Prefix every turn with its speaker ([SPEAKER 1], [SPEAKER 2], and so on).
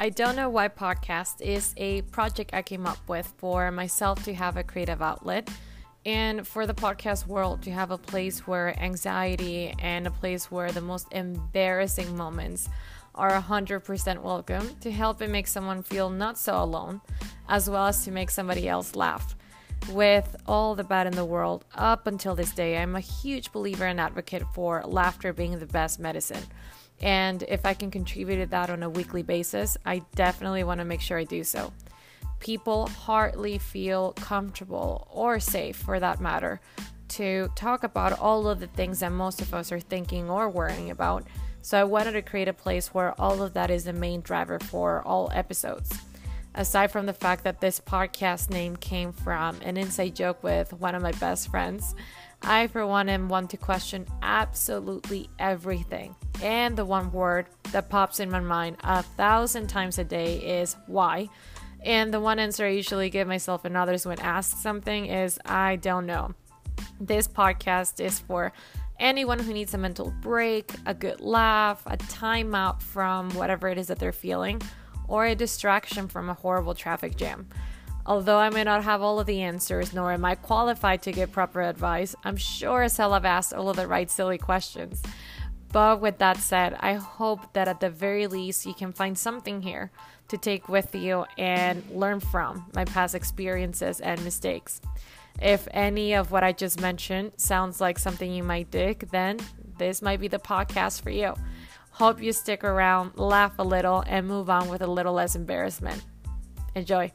[SPEAKER 1] I don't know why podcast is a project I came up with for myself to have a creative outlet and for the podcast world to have a place where anxiety and a place where the most embarrassing moments are 100% welcome to help and make someone feel not so alone, as well as to make somebody else laugh. With all the bad in the world, up until this day, I'm a huge believer and advocate for laughter being the best medicine. And if I can contribute to that on a weekly basis, I definitely want to make sure I do so. People hardly feel comfortable or safe, for that matter, to talk about all of the things that most of us are thinking or worrying about. So I wanted to create a place where all of that is the main driver for all episodes. Aside from the fact that this podcast name came from an inside joke with one of my best friends, I, for one, am one to question absolutely everything. And the one word that pops in my mind a thousand times a day is why. And the one answer I usually give myself and others when asked something is I don't know. This podcast is for anyone who needs a mental break, a good laugh, a timeout from whatever it is that they're feeling, or a distraction from a horrible traffic jam. Although I may not have all of the answers, nor am I qualified to give proper advice, I'm sure as hell I've asked all of the right silly questions. But with that said, I hope that at the very least you can find something here to take with you and learn from my past experiences and mistakes. If any of what I just mentioned sounds like something you might dig, then this might be the podcast for you. Hope you stick around, laugh a little, and move on with a little less embarrassment. Enjoy.